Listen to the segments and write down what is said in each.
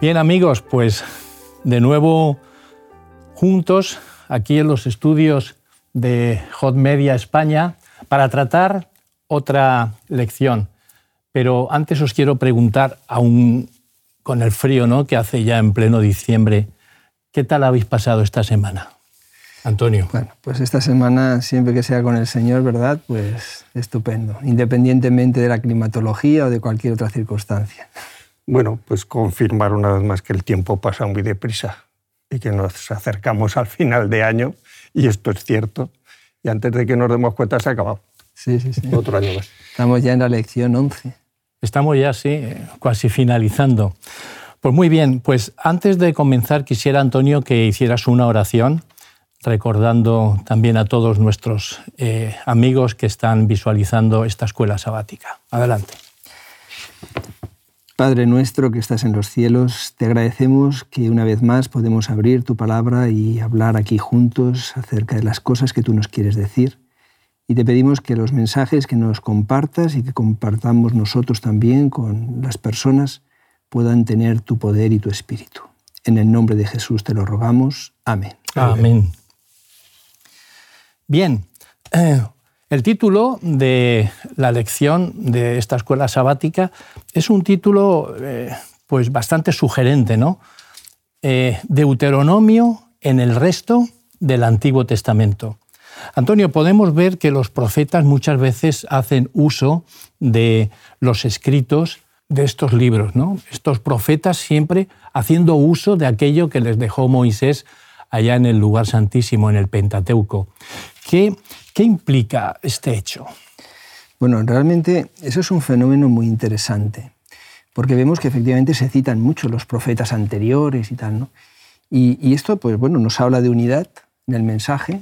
Bien amigos, pues de nuevo juntos aquí en los estudios de Hot Media España para tratar otra lección. Pero antes os quiero preguntar, aún con el frío ¿no? que hace ya en pleno diciembre, ¿qué tal habéis pasado esta semana? Antonio. Bueno, pues esta semana, siempre que sea con el Señor, ¿verdad? Pues estupendo, independientemente de la climatología o de cualquier otra circunstancia. Bueno, pues confirmar una vez más que el tiempo pasa muy deprisa y que nos acercamos al final de año, y esto es cierto, y antes de que nos demos cuenta se ha acabado. Sí, sí, sí. Otro año más. Estamos ya en la lección 11. Estamos ya, sí, casi finalizando. Pues muy bien, pues antes de comenzar quisiera, Antonio, que hicieras una oración recordando también a todos nuestros eh, amigos que están visualizando esta escuela sabática. Adelante. Padre nuestro que estás en los cielos, te agradecemos que una vez más podemos abrir tu palabra y hablar aquí juntos acerca de las cosas que tú nos quieres decir. Y te pedimos que los mensajes que nos compartas y que compartamos nosotros también con las personas puedan tener tu poder y tu espíritu. En el nombre de Jesús te lo rogamos. Amén. Amén. Bien, eh, el título de la lección de esta escuela sabática es un título eh, pues bastante sugerente, ¿no? Eh, Deuteronomio en el resto del Antiguo Testamento. Antonio, podemos ver que los profetas muchas veces hacen uso de los escritos de estos libros, ¿no? Estos profetas siempre haciendo uso de aquello que les dejó Moisés allá en el lugar santísimo, en el Pentateuco. ¿Qué, implica este hecho? Bueno, realmente eso es un fenómeno muy interesante, porque vemos que efectivamente se citan mucho los profetas anteriores y tal, ¿no? Y, y esto, pues bueno, nos habla de unidad en el mensaje,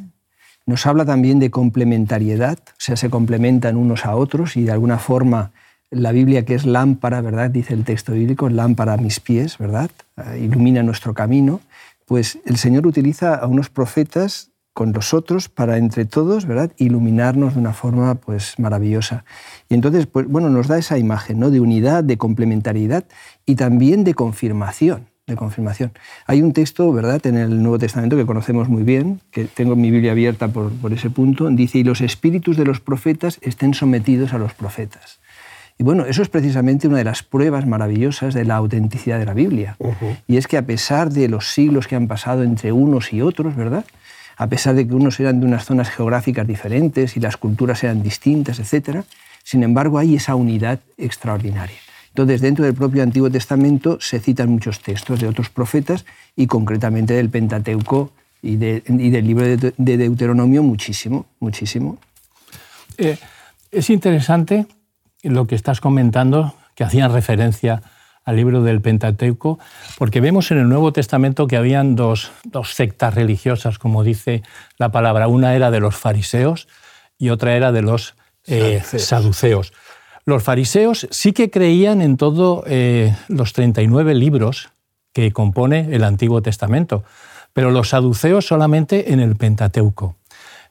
nos habla también de complementariedad, o sea, se complementan unos a otros y de alguna forma la Biblia, que es lámpara, ¿verdad? Dice el texto bíblico, lámpara a mis pies, ¿verdad? Eh, ilumina nuestro camino pues el Señor utiliza a unos profetas con los otros para entre todos, ¿verdad? Iluminarnos de una forma pues maravillosa. Y entonces, pues bueno, nos da esa imagen, ¿no? De unidad, de complementariedad y también de confirmación, de confirmación. Hay un texto, ¿verdad? En el Nuevo Testamento que conocemos muy bien, que tengo mi Biblia abierta por, por ese punto, dice, y los espíritus de los profetas estén sometidos a los profetas. Y bueno, eso es precisamente una de las pruebas maravillosas de la autenticidad de la Biblia. Y es que a pesar de los siglos que han pasado entre unos y otros, ¿verdad? A pesar de que unos eran de unas zonas geográficas diferentes y las culturas eran distintas, etc., sin embargo hay esa unidad extraordinaria. Entonces, dentro del propio Antiguo Testamento se citan muchos textos de otros profetas y concretamente del Pentateuco y, del libro de, Deuteronomio muchísimo, muchísimo. Eh, es interesante lo que estás comentando, que hacían referencia al libro del Pentateuco, porque vemos en el Nuevo Testamento que habían dos, sectas religiosas, como dice la palabra. Una era de los fariseos y otra era de los eh, saduceos. Los fariseos sí que creían en todos eh, los 39 libros que compone el Antiguo Testamento, pero los saduceos solamente en el Pentateuco.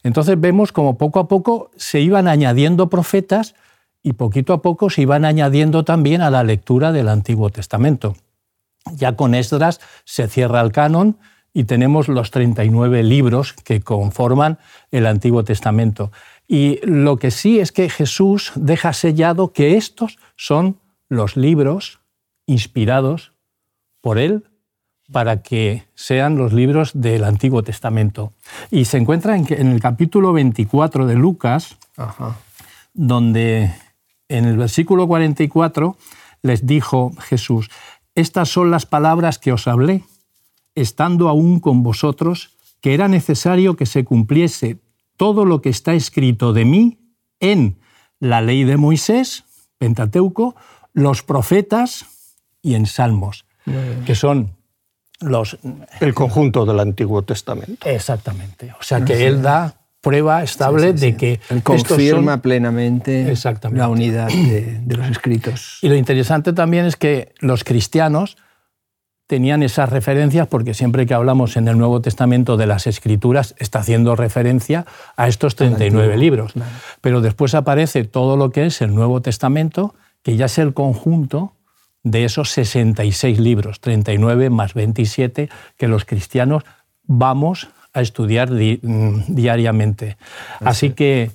Entonces vemos como poco a poco se iban añadiendo profetas y poquito a poco se iban añadiendo también a la lectura del Antiguo Testamento. Ya con Esdras se cierra el canon y tenemos los 39 libros que conforman el Antiguo Testamento. Y lo que sí es que Jesús deja sellado que estos son los libros inspirados por Él para que sean los libros del Antiguo Testamento. Y se encuentra en, el capítulo 24 de Lucas, donde en el versículo 44 les dijo Jesús, estas son las palabras que os hablé, estando aún con vosotros, que era necesario que se cumpliese todo lo que está escrito de mí en la ley de Moisés, Pentateuco, los profetas y en Salmos, que son los... El conjunto del Antiguo Testamento. Exactamente. O sea que él da prueba estable de que... confirma plenamente la unidad de, los escritos. Y lo interesante también es que los cristianos tenían esas referencias porque siempre que hablamos en el Nuevo Testamento de las escrituras está haciendo referencia a estos 39 libros. Pero después aparece todo lo que es el Nuevo Testamento, que ya es el conjunto de esos 66 libros, 39 más 27, que los cristianos vamos a estudiar mm, diariamente. Así que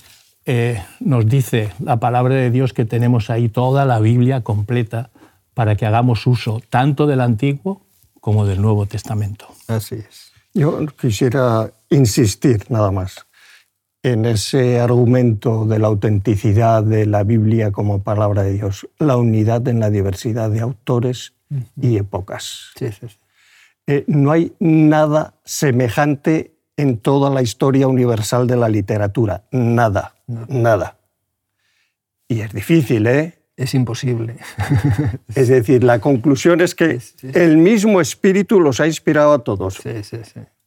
eh, nos dice la palabra de Dios que tenemos ahí toda la Biblia completa para que hagamos uso tanto del Antiguo como del Nuevo Testamento. Así es. Yo quisiera insistir nada más en ese argumento de la autenticidad de la Biblia como palabra de Dios, la unidad en la diversidad de autores y épocas. Eh, no hay nada semejante en toda la historia universal de la literatura, nada, nada. Y es difícil, ¿eh? Es imposible. es decir, la conclusión es que el mismo espíritu los ha inspirado a todos.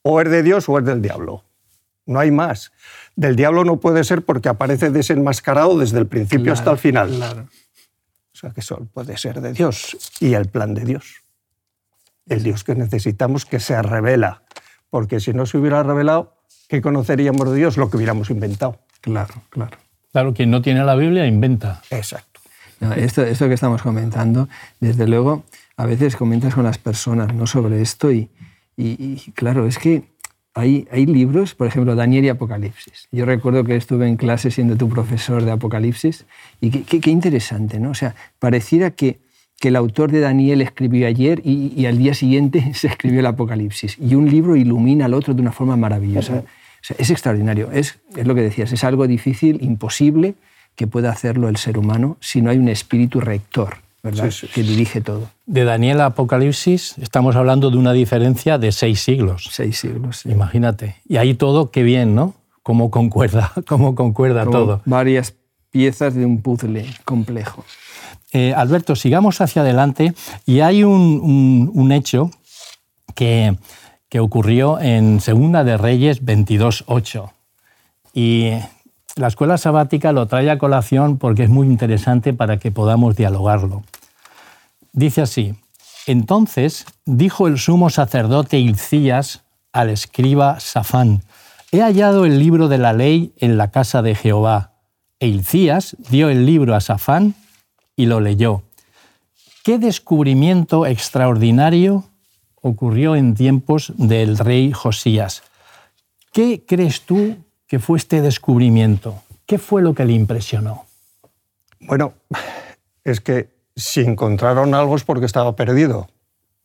O es de Dios o es del diablo. No hay más. Del diablo no puede ser porque aparece desenmascarado desde el principio hasta el final. O sea que solo puede ser de Dios y el plan de Dios. El Dios que necesitamos que se revela. Porque si no se hubiera revelado, ¿qué conoceríamos de Dios? Lo que hubiéramos inventado. Claro, claro. Claro, quien no tiene la Biblia inventa. Exacto. esto, esto que estamos comentando, desde luego, a veces comentas con las personas ¿no? sobre esto y, y claro, es que hay, libros, por ejemplo, Daniel y Apocalipsis. Yo recuerdo que estuve en clase siendo tu profesor de Apocalipsis y qué, interesante, ¿no? O sea, pareciera que, que, el autor de Daniel escribió ayer y, al día siguiente se escribió el Apocalipsis. Y un libro ilumina al otro de una forma maravillosa. es extraordinario. Es, es lo que decías, es algo difícil, imposible que pueda hacerlo el ser humano si no hay un espíritu rector que dirige todo. De Daniel a Apocalipsis estamos hablando de una diferencia de seis siglos. Seis siglos. Imagínate. Y ahí todo, qué bien, ¿no? Cómo concuerda, cómo concuerda todo. Varias piezas de un puzzle complejo. Eh, Alberto, sigamos hacia adelante y hay un, hecho que, ocurrió en Segunda de Reyes 22.8. Y la escuela sabática lo trae a colación porque es muy interesante para que podamos dialogarlo. Dice así, entonces dijo el sumo sacerdote Hilcías al escriba Safán, he hallado el libro de la ley en la casa de Jehová. E Hilcías dio el libro a Safán y lo leyó. ¿Qué descubrimiento extraordinario ocurrió en tiempos del rey Josías? ¿Qué crees tú que fue este descubrimiento? ¿Qué fue lo que le impresionó? Bueno, es que si encontraron algo es porque estaba perdido.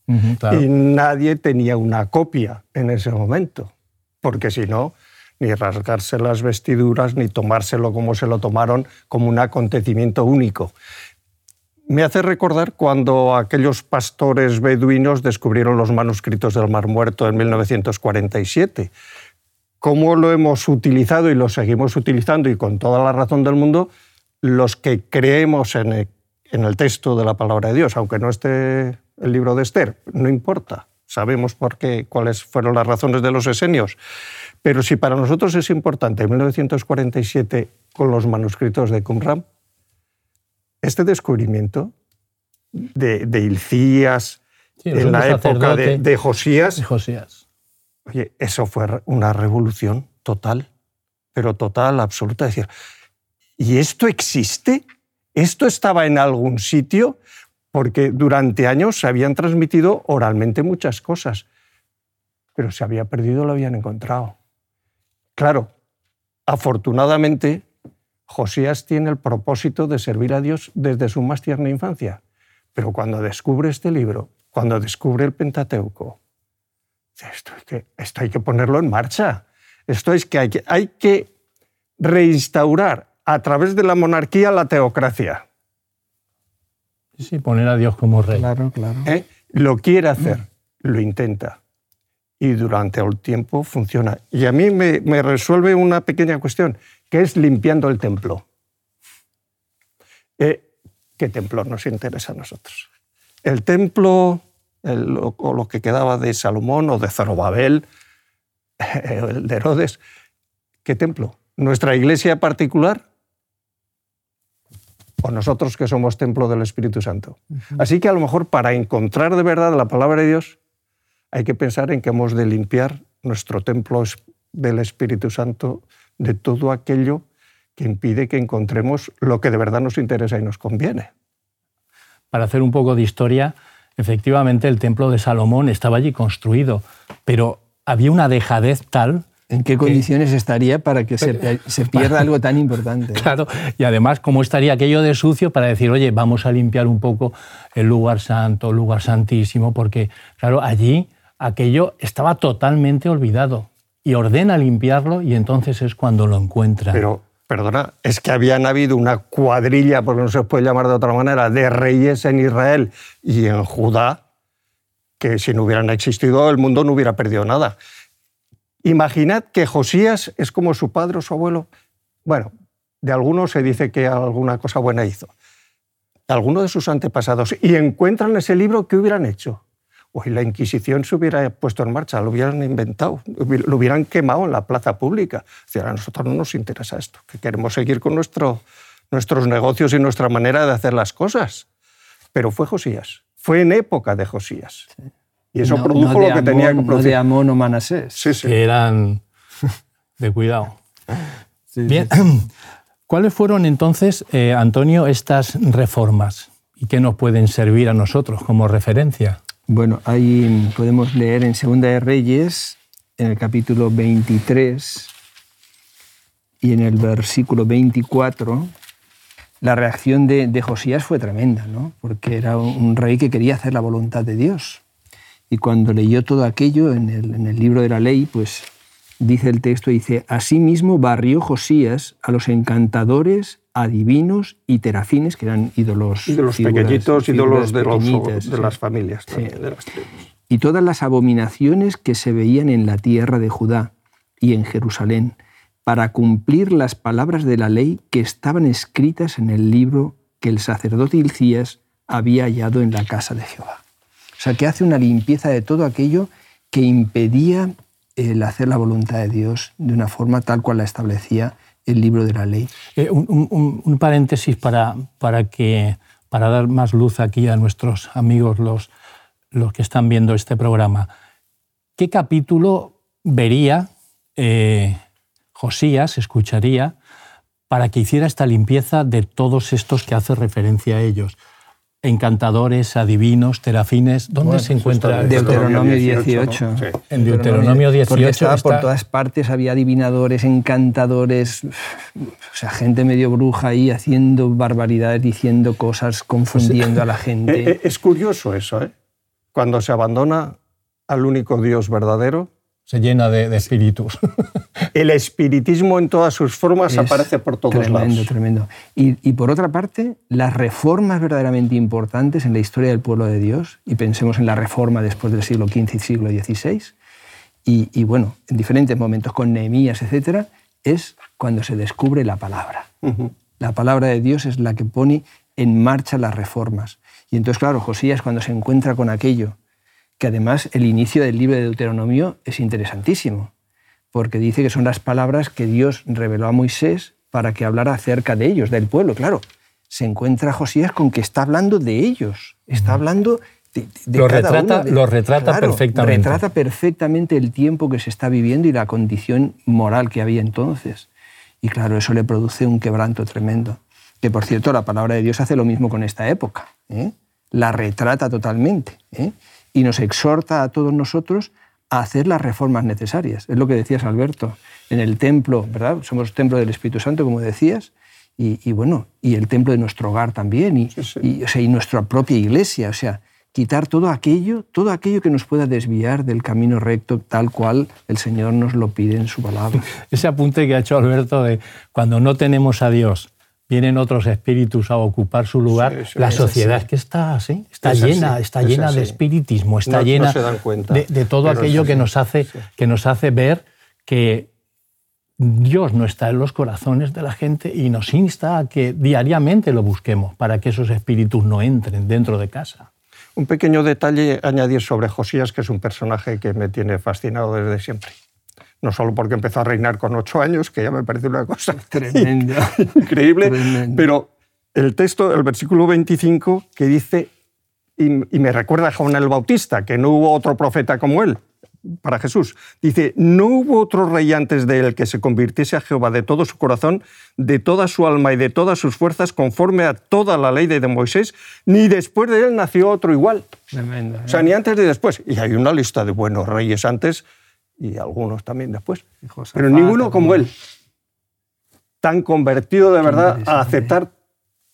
Y nadie tenía una copia en ese momento, porque si no, ni rasgarse las vestiduras, ni tomárselo como se lo tomaron, como un acontecimiento único. Me hace recordar cuando aquellos pastores beduinos descubrieron los manuscritos del Mar Muerto en 1947 cómo lo hemos utilizado y lo seguimos utilizando y con toda la razón del mundo los que creemos en el, texto de la palabra de Dios, aunque no esté el libro de Esther, no importa, sabemos por qué, cuáles fueron las razones de los esenios. Pero si para nosotros es importante, en 1947, con los manuscritos de Qumran, este descubrimiento de, de Ilcías, en la época de, de Josías, de Josías Oye, eso fue una revolución total, pero total, absoluta. decir, ¿y esto existe? ¿Esto estaba en algún sitio? Porque durante años se habían transmitido oralmente muchas cosas, pero se había perdido, lo habían encontrado. Claro, afortunadamente, Josías tiene el propósito de servir a Dios desde su más tierna infancia, pero cuando descubre este libro, cuando descubre el Pentateuco, esto, hay que ponerlo en marcha. Esto es que hay, que hay que reinstaurar a través de la monarquía la teocracia. Sí, poner a Dios como rey. Claro, claro. ¿Eh? Lo quiere hacer, lo intenta. Y durante el tiempo funciona. Y a mí me, me resuelve una pequeña cuestión, que es limpiando el templo. Eh, ¿Qué templo nos interesa a nosotros? El templo o lo que quedaba de Salomón o de Zorobabel, el de Herodes. ¿Qué templo? ¿Nuestra iglesia particular? ¿O nosotros que somos templo del Espíritu Santo? Así que a lo mejor para encontrar de verdad la palabra de Dios hay que pensar en que hemos de limpiar nuestro templo del Espíritu Santo de todo aquello que impide que encontremos lo que de verdad nos interesa y nos conviene. para hacer un poco de historia, efectivamente el templo de Salomón estaba allí construido, pero había una dejadez tal ¿En qué condiciones estaría para que se, pierda algo tan importante? Claro, y además, ¿cómo estaría aquello de sucio para decir, oye, vamos a limpiar un poco el lugar santo, el lugar santísimo? Porque, claro, allí aquello estaba totalmente olvidado y ordena limpiarlo y entonces es cuando lo encuentra. Pero, perdona, es que habían habido una cuadrilla, porque no se puede llamar de otra manera, de reyes en Israel y en Judá, que si no hubieran existido el mundo no hubiera perdido nada. Imaginad que Josías es como su padre o su abuelo. Bueno, de algunos se dice que alguna cosa buena hizo. Alguno de sus antepasados. Y encuentran ese libro, ¿qué hubieran hecho? Hoy la Inquisición se hubiera puesto en marcha, lo hubieran inventado, lo hubieran quemado en la plaza pública. a nosotros no nos interesa esto, que queremos seguir con nuestro, nuestros negocios y nuestra manera de hacer las cosas. Pero fue Josías, fue en época de Josías. Y eso produjo lo que tenía que producir. No de Amón o Manasés. Sí, sí. Que eran de cuidado. Bien. ¿Cuáles fueron entonces, eh, Antonio, estas reformas? ¿Y qué nos pueden servir a nosotros como referencia? Bueno, ahí podemos leer en Segunda de Reyes, en el capítulo 23 y en el versículo 24, la reacción de, Josías fue tremenda, ¿no? porque era un rey que quería hacer la voluntad de Dios. Y cuando leyó todo aquello en el, libro de la ley, pues dice el texto, dice, asimismo barrió Josías a los encantadores, adivinos y terafines, que eran ídolos. Ídolos pequeñitos, ídolos de, de las familias Y todas las abominaciones que se veían en la tierra de Judá y en Jerusalén, para cumplir las palabras de la ley que estaban escritas en el libro que el sacerdote Hilcías había hallado en la casa de Jehová. O sea, que hace una limpieza de todo aquello que impedía el hacer la voluntad de Dios de una forma tal cual la establecía el libro de la ley. Eh, un, paréntesis para, para, que, para dar más luz aquí a nuestros amigos, los, los que están viendo este programa. ¿Qué capítulo vería eh, Josías, escucharía, para que hiciera esta limpieza de todos estos que hace referencia a ellos? Encantadores, adivinos, terafines. ¿Dónde se encuentra? Deuteronomio 18. En Deuteronomio 18. Porque estaba por todas partes, había adivinadores, encantadores, o sea, gente medio bruja ahí haciendo barbaridades, diciendo cosas, confundiendo a la gente. Eh, eh, es curioso eso, ¿eh? Cuando se abandona al único Dios verdadero, se llena de, espíritus. El espiritismo en todas sus formas aparece por todos lados. Tremendo, tremendo. Y, y, por otra parte, las reformas verdaderamente importantes en la historia del pueblo de Dios, y pensemos en la reforma después del siglo XV y siglo XVI, y, y bueno, en diferentes momentos con Nehemías, etc., es cuando se descubre la palabra. La palabra de Dios es la que pone en marcha las reformas. Y entonces, claro, Josías cuando se encuentra con aquello que además el inicio del libro de Deuteronomio es interesantísimo, porque dice que son las palabras que Dios reveló a Moisés para que hablara acerca de ellos, del pueblo. Claro, se encuentra Josías con que está hablando de ellos, está hablando de, lo retrata, Lo retrata perfectamente. Retrata perfectamente el tiempo que se está viviendo y la condición moral que había entonces. Y claro, eso le produce un quebranto tremendo. Que por cierto, la palabra de Dios hace lo mismo con esta época. ¿eh? La retrata totalmente. ¿eh? Y nos exhorta a todos nosotros a hacer las reformas necesarias. Es lo que decías, Alberto, en el templo, ¿verdad? Somos templo del Espíritu Santo, como decías, y, bueno, y el templo de nuestro hogar también, y, Y, o sea, y nuestra propia iglesia, o sea, quitar todo aquello, todo aquello que nos pueda desviar del camino recto tal cual el Señor nos lo pide en su palabra. Ese apunte que ha hecho Alberto de cuando no tenemos a Dios, vienen otros espíritus a ocupar su lugar, la sociedad que está así, está llena, está llena de espiritismo, está llena de, todo aquello que nos, hace, que nos hace ver que Dios no está en los corazones de la gente y nos insta a que diariamente lo busquemos para que esos espíritus no entren dentro de casa. Un pequeño detalle añadir sobre Josías, que es un personaje que me tiene fascinado desde siempre no solo porque empezó a reinar con ocho años, que ya me parece una cosa tremenda, increíble, pero el texto, el versículo 25, que dice, y, me recuerda a Juan el Bautista, que no hubo otro profeta como él, para Jesús. Dice, no hubo otro rey antes de él que se convirtiese a Jehová de todo su corazón, de toda su alma y de todas sus fuerzas, conforme a toda la ley de Moisés, ni después de él nació otro igual. Tremendo. O sea, ¿eh? ni antes ni después. Y hay una lista de buenos reyes antes y algunos también después. Pero ninguno como él, tan convertido de verdad a aceptar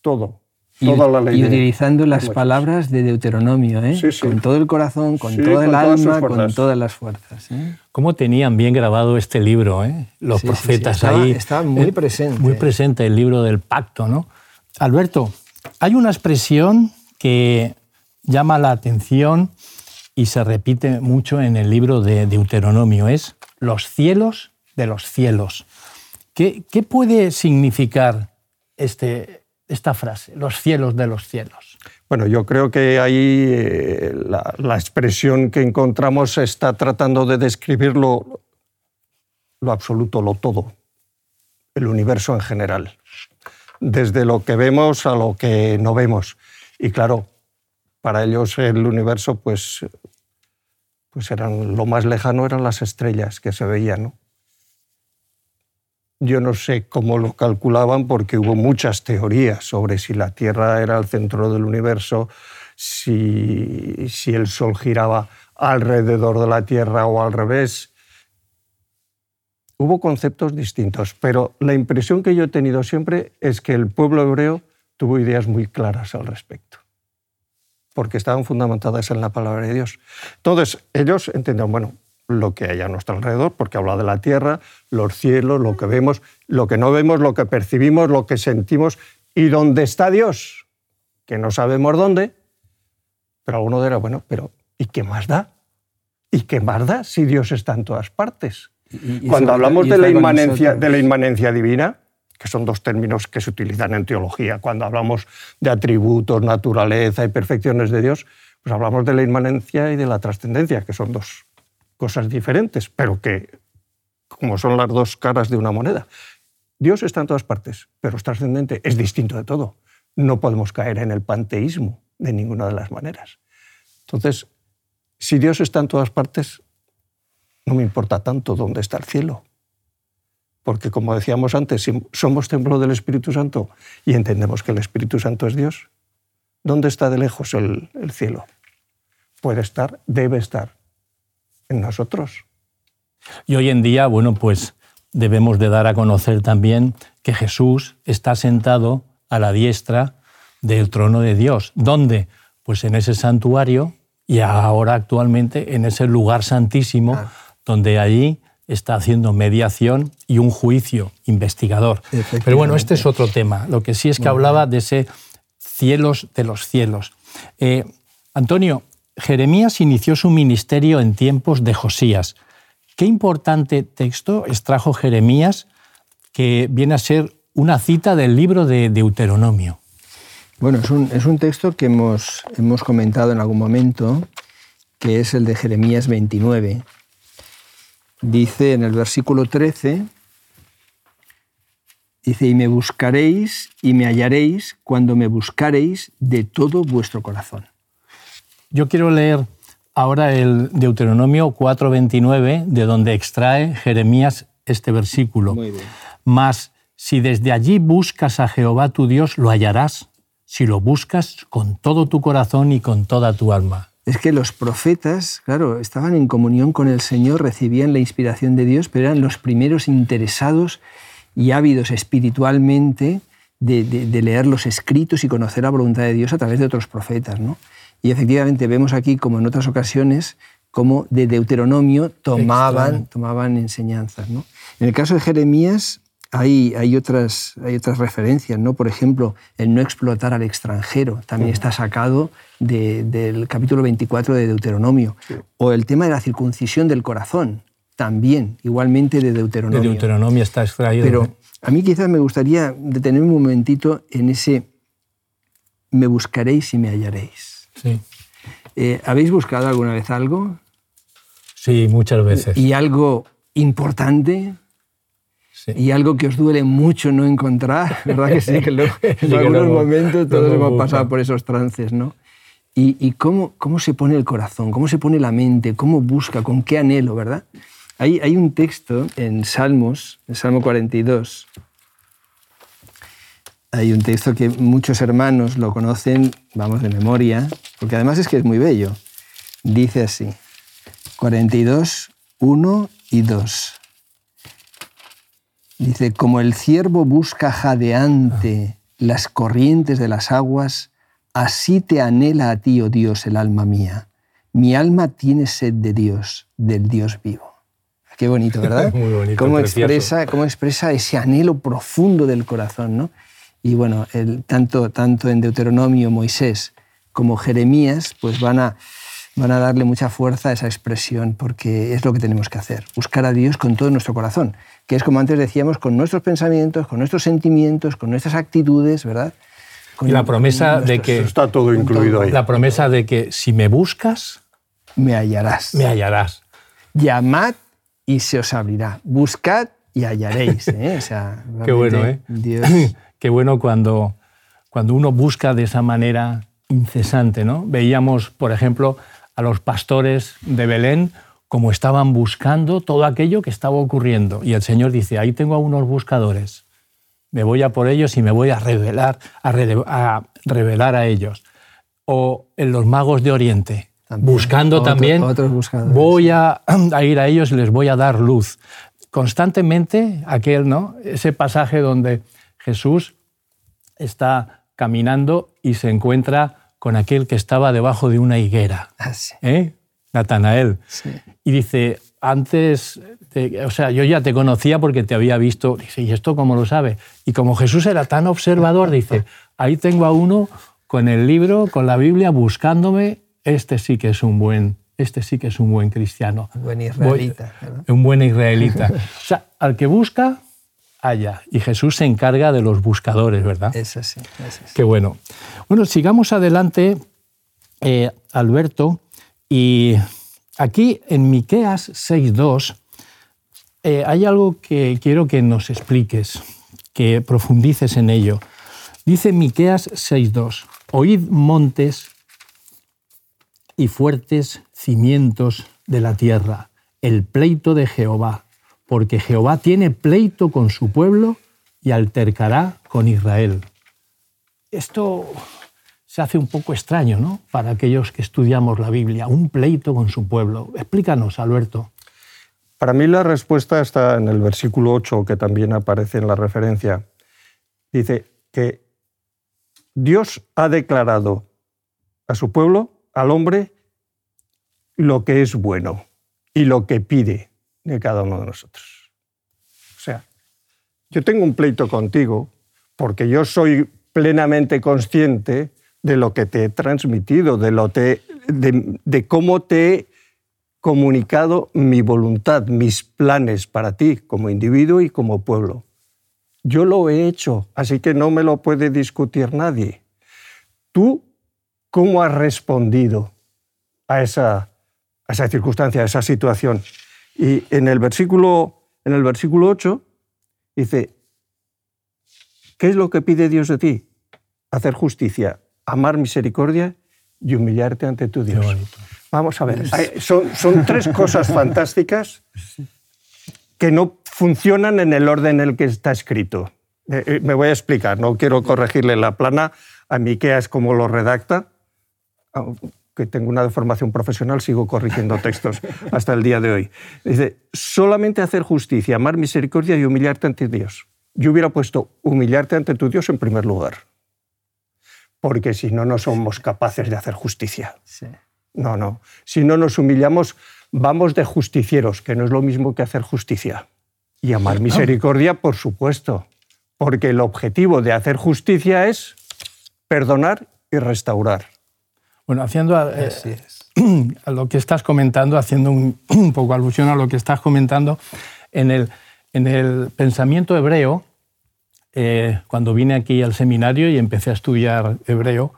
todo, Y, toda la ley. y de- utilizando las palabras de Deuteronomio, ¿eh? Sí, sí. con todo el corazón, con Sí, toda el alma, con todas las fuerzas. ¿eh? ¿Cómo tenían bien grabado este libro, eh? los Sí, sí, sí, profetas estaba- ahí? estaba muy Eh, presente. Muy presente el libro del pacto, ¿no? Alberto, hay una expresión que llama la atención y se repite mucho en el libro de Deuteronomio, es los cielos de los cielos. ¿Qué, qué puede significar este, esta frase, los cielos de los cielos? Bueno, yo creo que ahí eh, la, expresión que encontramos está tratando de describir lo, lo absoluto, lo todo, el universo en general, desde lo que vemos a lo que no vemos. Y claro, para ellos el universo, pues, pues eran, lo más lejano eran las estrellas que se veían. ¿no? Yo no sé cómo lo calculaban porque hubo muchas teorías sobre si la Tierra era el centro del universo, si, si el Sol giraba alrededor de la Tierra o al revés. Hubo conceptos distintos, pero la impresión que yo he tenido siempre es que el pueblo hebreo tuvo ideas muy claras al respecto, porque estaban fundamentadas en la palabra de Dios. Entonces, ellos entendieron, bueno, lo que hay a nuestro alrededor, porque habla de la tierra, los cielos, lo que vemos, lo que no vemos, lo que percibimos, lo que sentimos, y dónde está Dios, que no sabemos dónde, pero alguno dirá, bueno, pero ¿y qué más da? ¿Y qué más da si Dios está en todas partes? Y- y Cuando hablamos de la, inmanencia, de la inmanencia divina, que son dos términos que se utilizan en teología, cuando hablamos de atributos, naturaleza y perfecciones de Dios, pues hablamos de la inmanencia y de la trascendencia, que son dos cosas diferentes, pero que como son las dos caras de una moneda. Dios está en todas partes, pero es trascendente, es distinto de todo. No podemos caer en el panteísmo de ninguna de las maneras. Entonces, si Dios está en todas partes, no me importa tanto dónde está el cielo. Porque como decíamos antes, si somos templo del Espíritu Santo y entendemos que el Espíritu Santo es Dios, ¿dónde está de lejos el, el cielo? Puede estar, debe estar en nosotros. Y hoy en día, bueno, pues debemos de dar a conocer también que Jesús está sentado a la diestra del trono de Dios. ¿Dónde? Pues en ese santuario y ahora actualmente en ese lugar santísimo, Ah. donde allí está haciendo mediación y un juicio investigador. Pero bueno, este es otro tema. Lo que sí es que hablaba de ese cielos de los cielos. Eh, Antonio, Jeremías inició su ministerio en tiempos de Josías. Qué importante texto extrajo Jeremías que viene a ser una cita del libro de Deuteronomio. Bueno, es un, es un texto que hemos, hemos comentado en algún momento, que es el de Jeremías 29. Dice en el versículo 13, dice, y me buscaréis y me hallaréis cuando me buscaréis de todo vuestro corazón. Yo quiero leer ahora el Deuteronomio 4:29, de donde extrae Jeremías este versículo. Muy bien. Mas si desde allí buscas a Jehová tu Dios, lo hallarás, si lo buscas con todo tu corazón y con toda tu alma. Es que los profetas, claro, estaban en comunión con el Señor, recibían la inspiración de Dios, pero eran los primeros interesados y ávidos espiritualmente de, de- de leer los escritos y conocer la voluntad de Dios a través de otros profetas. ¿no? Y efectivamente vemos aquí, como en otras ocasiones, como de Deuteronomio tomaban, tomaban enseñanzas. ¿no? En el caso de Jeremías hay, hay, otras, hay otras referencias, ¿no? por ejemplo, el no explotar al extranjero también está sacado de- del capítulo 24 de Deuteronomio, o el tema de la circuncisión del corazón, también, igualmente de De Deuteronomio. Deuteronomio está extraído. Pero a mí quizás me gustaría detenerme un momentito en ese me buscaréis y me hallaréis. Sí, Eh, ¿Habéis buscado alguna vez algo? sí, muchas veces. Y algo importante, Sí. y algo que os duele mucho no encontrar, ¿verdad que sí? Que luego, Sí en que algunos momentos todos hemos pasado por esos trances, ¿no? y, cómo, cómo se pone el corazón, cómo se pone la mente, cómo busca, con qué anhelo, ¿verdad? Hay, hay un texto en Salmos, en Salmo 42, hay un texto que muchos hermanos lo conocen, vamos, de memoria, porque además es que es muy bello. Dice así, 42, 1 y 2. Dice, como el ciervo busca jadeante las corrientes de las aguas, así te anhela a ti, oh Dios, el alma mía. Mi alma tiene sed de Dios, del Dios vivo. Qué bonito, ¿verdad? Muy bonito. Cómo expresa, cómo expresa ese anhelo profundo del corazón, ¿no? Y bueno, el, tanto, tanto en Deuteronomio, Moisés, como Jeremías, pues van a, van a darle mucha fuerza a esa expresión, porque es lo que tenemos que hacer, buscar a Dios con todo nuestro corazón, que es como antes decíamos, con nuestros pensamientos, con nuestros sentimientos, con nuestras actitudes, ¿verdad? y la promesa de que... Está todo incluido ahí. La promesa de que si me buscas... Me hallarás. Me hallarás. Llamad y se os abrirá. Buscad y hallaréis. ¿eh? Qué bueno, ¿eh? Qué bueno cuando, cuando uno busca de esa manera incesante. ¿no? Veíamos, por ejemplo, a los pastores de Belén como estaban buscando todo aquello que estaba ocurriendo. Y el Señor dice, ahí tengo a unos buscadores, me voy a por ellos y me voy a revelar a, revelar a ellos. O en los magos de Oriente, buscando también, voy a, a, ir a ellos y les voy a dar luz. Constantemente, aquel, ¿no? ese pasaje donde Jesús está caminando y se encuentra con aquel que estaba debajo de una higuera, ah, ¿eh? Natanael. Y dice, antes, o sea, yo ya te conocía porque te había visto. Dice, ¿y esto cómo lo sabe? Y como Jesús era tan observador, dice, ahí tengo a uno con el libro, con la Biblia, buscándome. Este sí que es un buen, este sí que es un buen cristiano. Un buen israelita. Un buen israelita. o sea, al que busca, haya. Y Jesús se encarga de los buscadores, ¿verdad? Es así. Qué bueno. Bueno, sigamos adelante, eh, Alberto. Y aquí en Miqueas 6.2 eh, hay algo que quiero que nos expliques, que profundices en ello. Dice Miqueas 6.2, oíd montes y fuertes cimientos de la tierra, el pleito de Jehová, porque Jehová tiene pleito con su pueblo y altercará con Israel. Esto se hace un poco extraño, ¿no? Para aquellos que estudiamos la Biblia, un pleito con su pueblo. Explícanos, Alberto. Para mí la respuesta está en el versículo 8, que también aparece en la referencia. Dice que Dios ha declarado a su pueblo, al hombre, lo que es bueno y lo que pide de cada uno de nosotros. O sea, yo tengo un pleito contigo porque yo soy plenamente consciente de lo que te he transmitido, de, lo de, de cómo te he comunicado mi voluntad, mis planes para ti como individuo y como pueblo. Yo lo he hecho, así que no me lo puede discutir nadie. ¿Tú cómo has respondido a esa, a esa circunstancia, a esa situación? Y en el versículo, en el versículo 8 dice, ¿qué es lo que pide Dios de ti? Hacer justicia, amar misericordia y humillarte ante tu Dios. Vamos a ver, son, son tres cosas fantásticas que no funcionan en el orden en el que está escrito. Eh, eh, me voy a explicar, no quiero corregirle la plana a Miqueas como lo redacta, que tengo una formación profesional, sigo corrigiendo textos hasta el día de hoy. Dice, solamente hacer justicia, amar misericordia y humillarte ante Dios. Yo hubiera puesto humillarte ante tu Dios en primer lugar, porque si no, no somos capaces de hacer justicia. No, no. Si no nos humillamos, vamos de justicieros, que no es lo mismo que hacer justicia. Y amar misericordia, por supuesto, porque el objetivo de hacer justicia es perdonar y restaurar. Bueno, haciendo eh, a, lo que estás comentando, haciendo un, poco alusión a lo que estás comentando, en el, en el pensamiento hebreo, eh, cuando vine aquí al seminario y empecé a estudiar hebreo,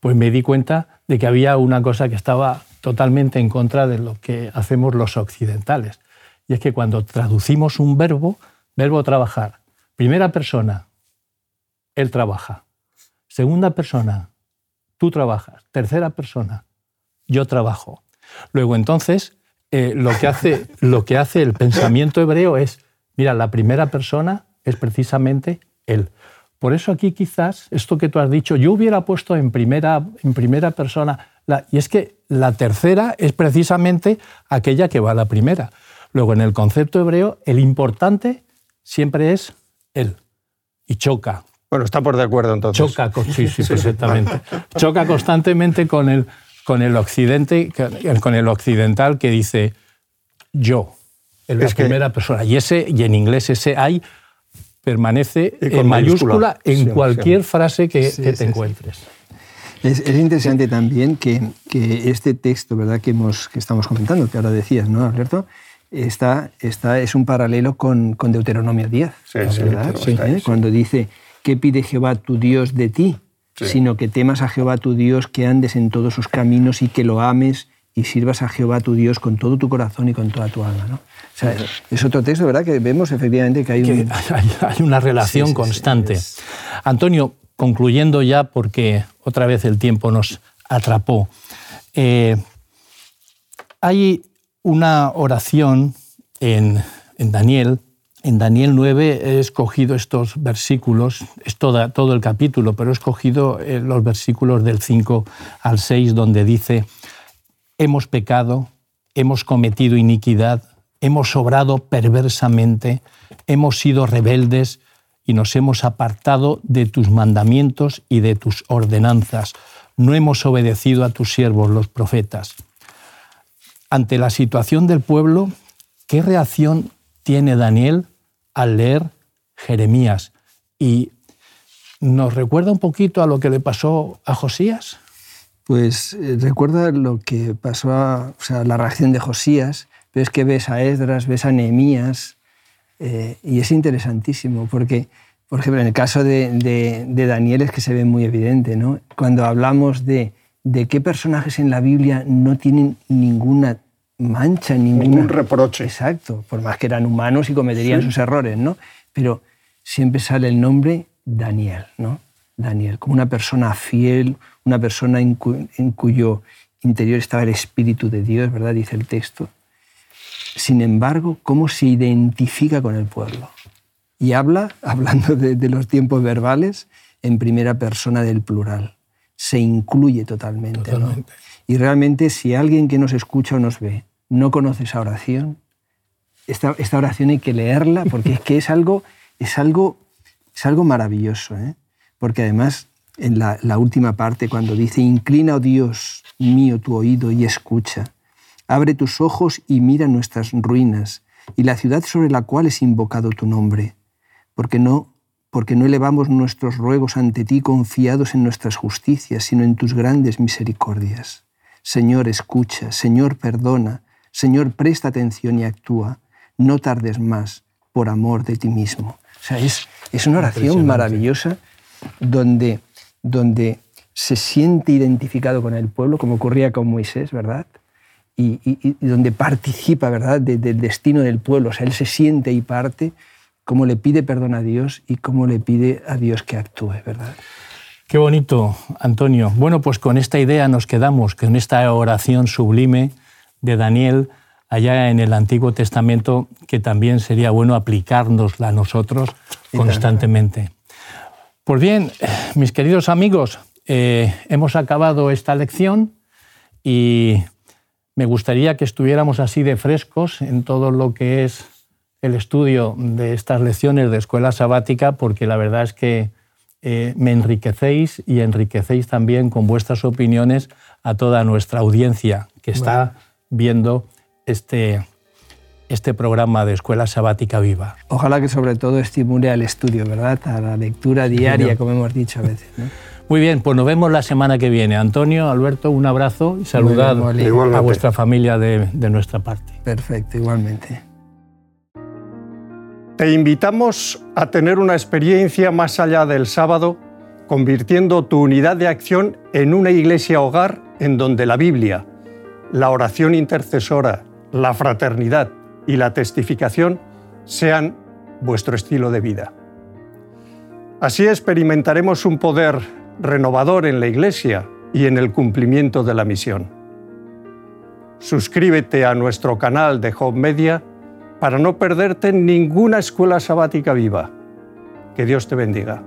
pues me di cuenta de que había una cosa que estaba totalmente en contra de lo que hacemos los occidentales. Y es que cuando traducimos un verbo, verbo trabajar, primera persona, él trabaja. Segunda persona, tú trabajas. Tercera persona, yo trabajo. Luego entonces, eh, lo, que hace, lo que hace el pensamiento hebreo es, mira, la primera persona es precisamente él. Por eso aquí quizás, esto que tú has dicho, yo hubiera puesto en primera, en primera persona, y es que la tercera es precisamente aquella que va a la primera. Luego, en el concepto hebreo, el importante siempre es él. Y choca. Bueno, estamos de acuerdo entonces. Choca, sí, sí, perfectamente. choca constantemente con el, con el occidente, con el occidental que dice yo, en la primera persona. Y ese, y en inglés ese hay permanece en mayúscula, en cualquier frase que, te encuentres. Es, interesante también que, que, este texto ¿verdad? Que, hemos, que estamos comentando, que ahora decías, ¿no, Alberto? Está, está, es un paralelo con, con Deuteronomio 10, ¿verdad? Cuando dice, ¿qué pide Jehová tu Dios de ti? Sino que temas a Jehová tu Dios, que andes en todos sus caminos y que lo ames y sirvas a Jehová tu Dios con todo tu corazón y con toda tu alma. ¿no? es otro texto, ¿verdad? Que vemos efectivamente que hay, hay, una relación constante. Antonio, concluyendo ya, porque otra vez el tiempo nos atrapó, eh, hay una oración en, Daniel. En Daniel 9 he escogido estos versículos, es toda, todo el capítulo, pero he escogido eh, los versículos del 5 al 6 donde dice, hemos pecado, hemos cometido iniquidad, hemos obrado perversamente, hemos sido rebeldes y nos hemos apartado de tus mandamientos y de tus ordenanzas. No hemos obedecido a tus siervos, los profetas. Ante la situación del pueblo, ¿qué reacción tiene Daniel al leer Jeremías? Y nos recuerda un poquito a lo que le pasó a Josías. Pues eh, recuerda lo que pasó, o sea, la reacción de Josías, pero es que ves a Esdras, ves a Nehemías, eh, y es interesantísimo, porque, por ejemplo, en el caso de, Daniel es que se ve muy evidente, ¿no? Cuando hablamos de, de qué personajes en la Biblia no tienen ninguna mancha, ningún reproche. Exacto, por más que eran humanos y cometerían sus errores, ¿no? Pero siempre sale el nombre Daniel, ¿no? Daniel, como una persona fiel, una persona en, cuyo interior estaba el Espíritu de Dios, ¿verdad? Dice el texto. Sin embargo, ¿cómo se identifica con el pueblo? Y habla, hablando de, los tiempos verbales, en primera persona del plural. Se incluye totalmente. Y realmente, si alguien que nos escucha o nos ve no conoce esa oración, esta, esta oración hay que leerla porque es que es algo, es algo, es algo maravilloso. ¿eh? Porque además, en la, la última parte, cuando dice, inclina, oh Dios mío, tu oído y escucha. Abre tus ojos y mira nuestras ruinas y la ciudad sobre la cual es invocado tu nombre, porque no, porque no elevamos nuestros ruegos ante ti confiados en nuestras justicias, sino en tus grandes misericordias. Señor, escucha, Señor, perdona, Señor, presta atención y actúa, no tardes más por amor de ti mismo. O sea, es, es una oración maravillosa donde, donde se siente identificado con el pueblo, como ocurría con Moisés, ¿verdad? y, donde participa ¿verdad? del destino del pueblo. O sea, él se siente y parte, cómo le pide perdón a Dios y cómo le pide a Dios que actúe. ¿verdad? Qué bonito, Antonio. Bueno, pues con esta idea nos quedamos, con esta oración sublime de Daniel allá en el Antiguo Testamento, que también sería bueno aplicárnosla a nosotros constantemente. Pues bien, mis queridos amigos, eh, hemos acabado esta lección y me gustaría que estuviéramos así de frescos en todo lo que es el estudio de estas lecciones de escuela sabática, porque la verdad es que eh, me enriquecéis y enriquecéis también con vuestras opiniones a toda nuestra audiencia que está viendo este, este programa de Escuela Sabática Viva. Ojalá que sobre todo estimule al estudio, ¿verdad? A la lectura diaria, como hemos dicho a veces. Muy bien, pues nos vemos la semana que viene. Antonio, Alberto, un abrazo y saludad a vuestra familia de, de nuestra parte. Perfecto, igualmente. Te invitamos a tener una experiencia más allá del sábado, convirtiendo tu unidad de acción en una iglesia hogar en donde la Biblia, la oración intercesora, la fraternidad y la testificación sean vuestro estilo de vida. Así experimentaremos un poder renovador en la Iglesia y en el cumplimiento de la misión. Suscríbete a nuestro canal de Home Media para no perderte ninguna escuela sabática viva. Que Dios te bendiga.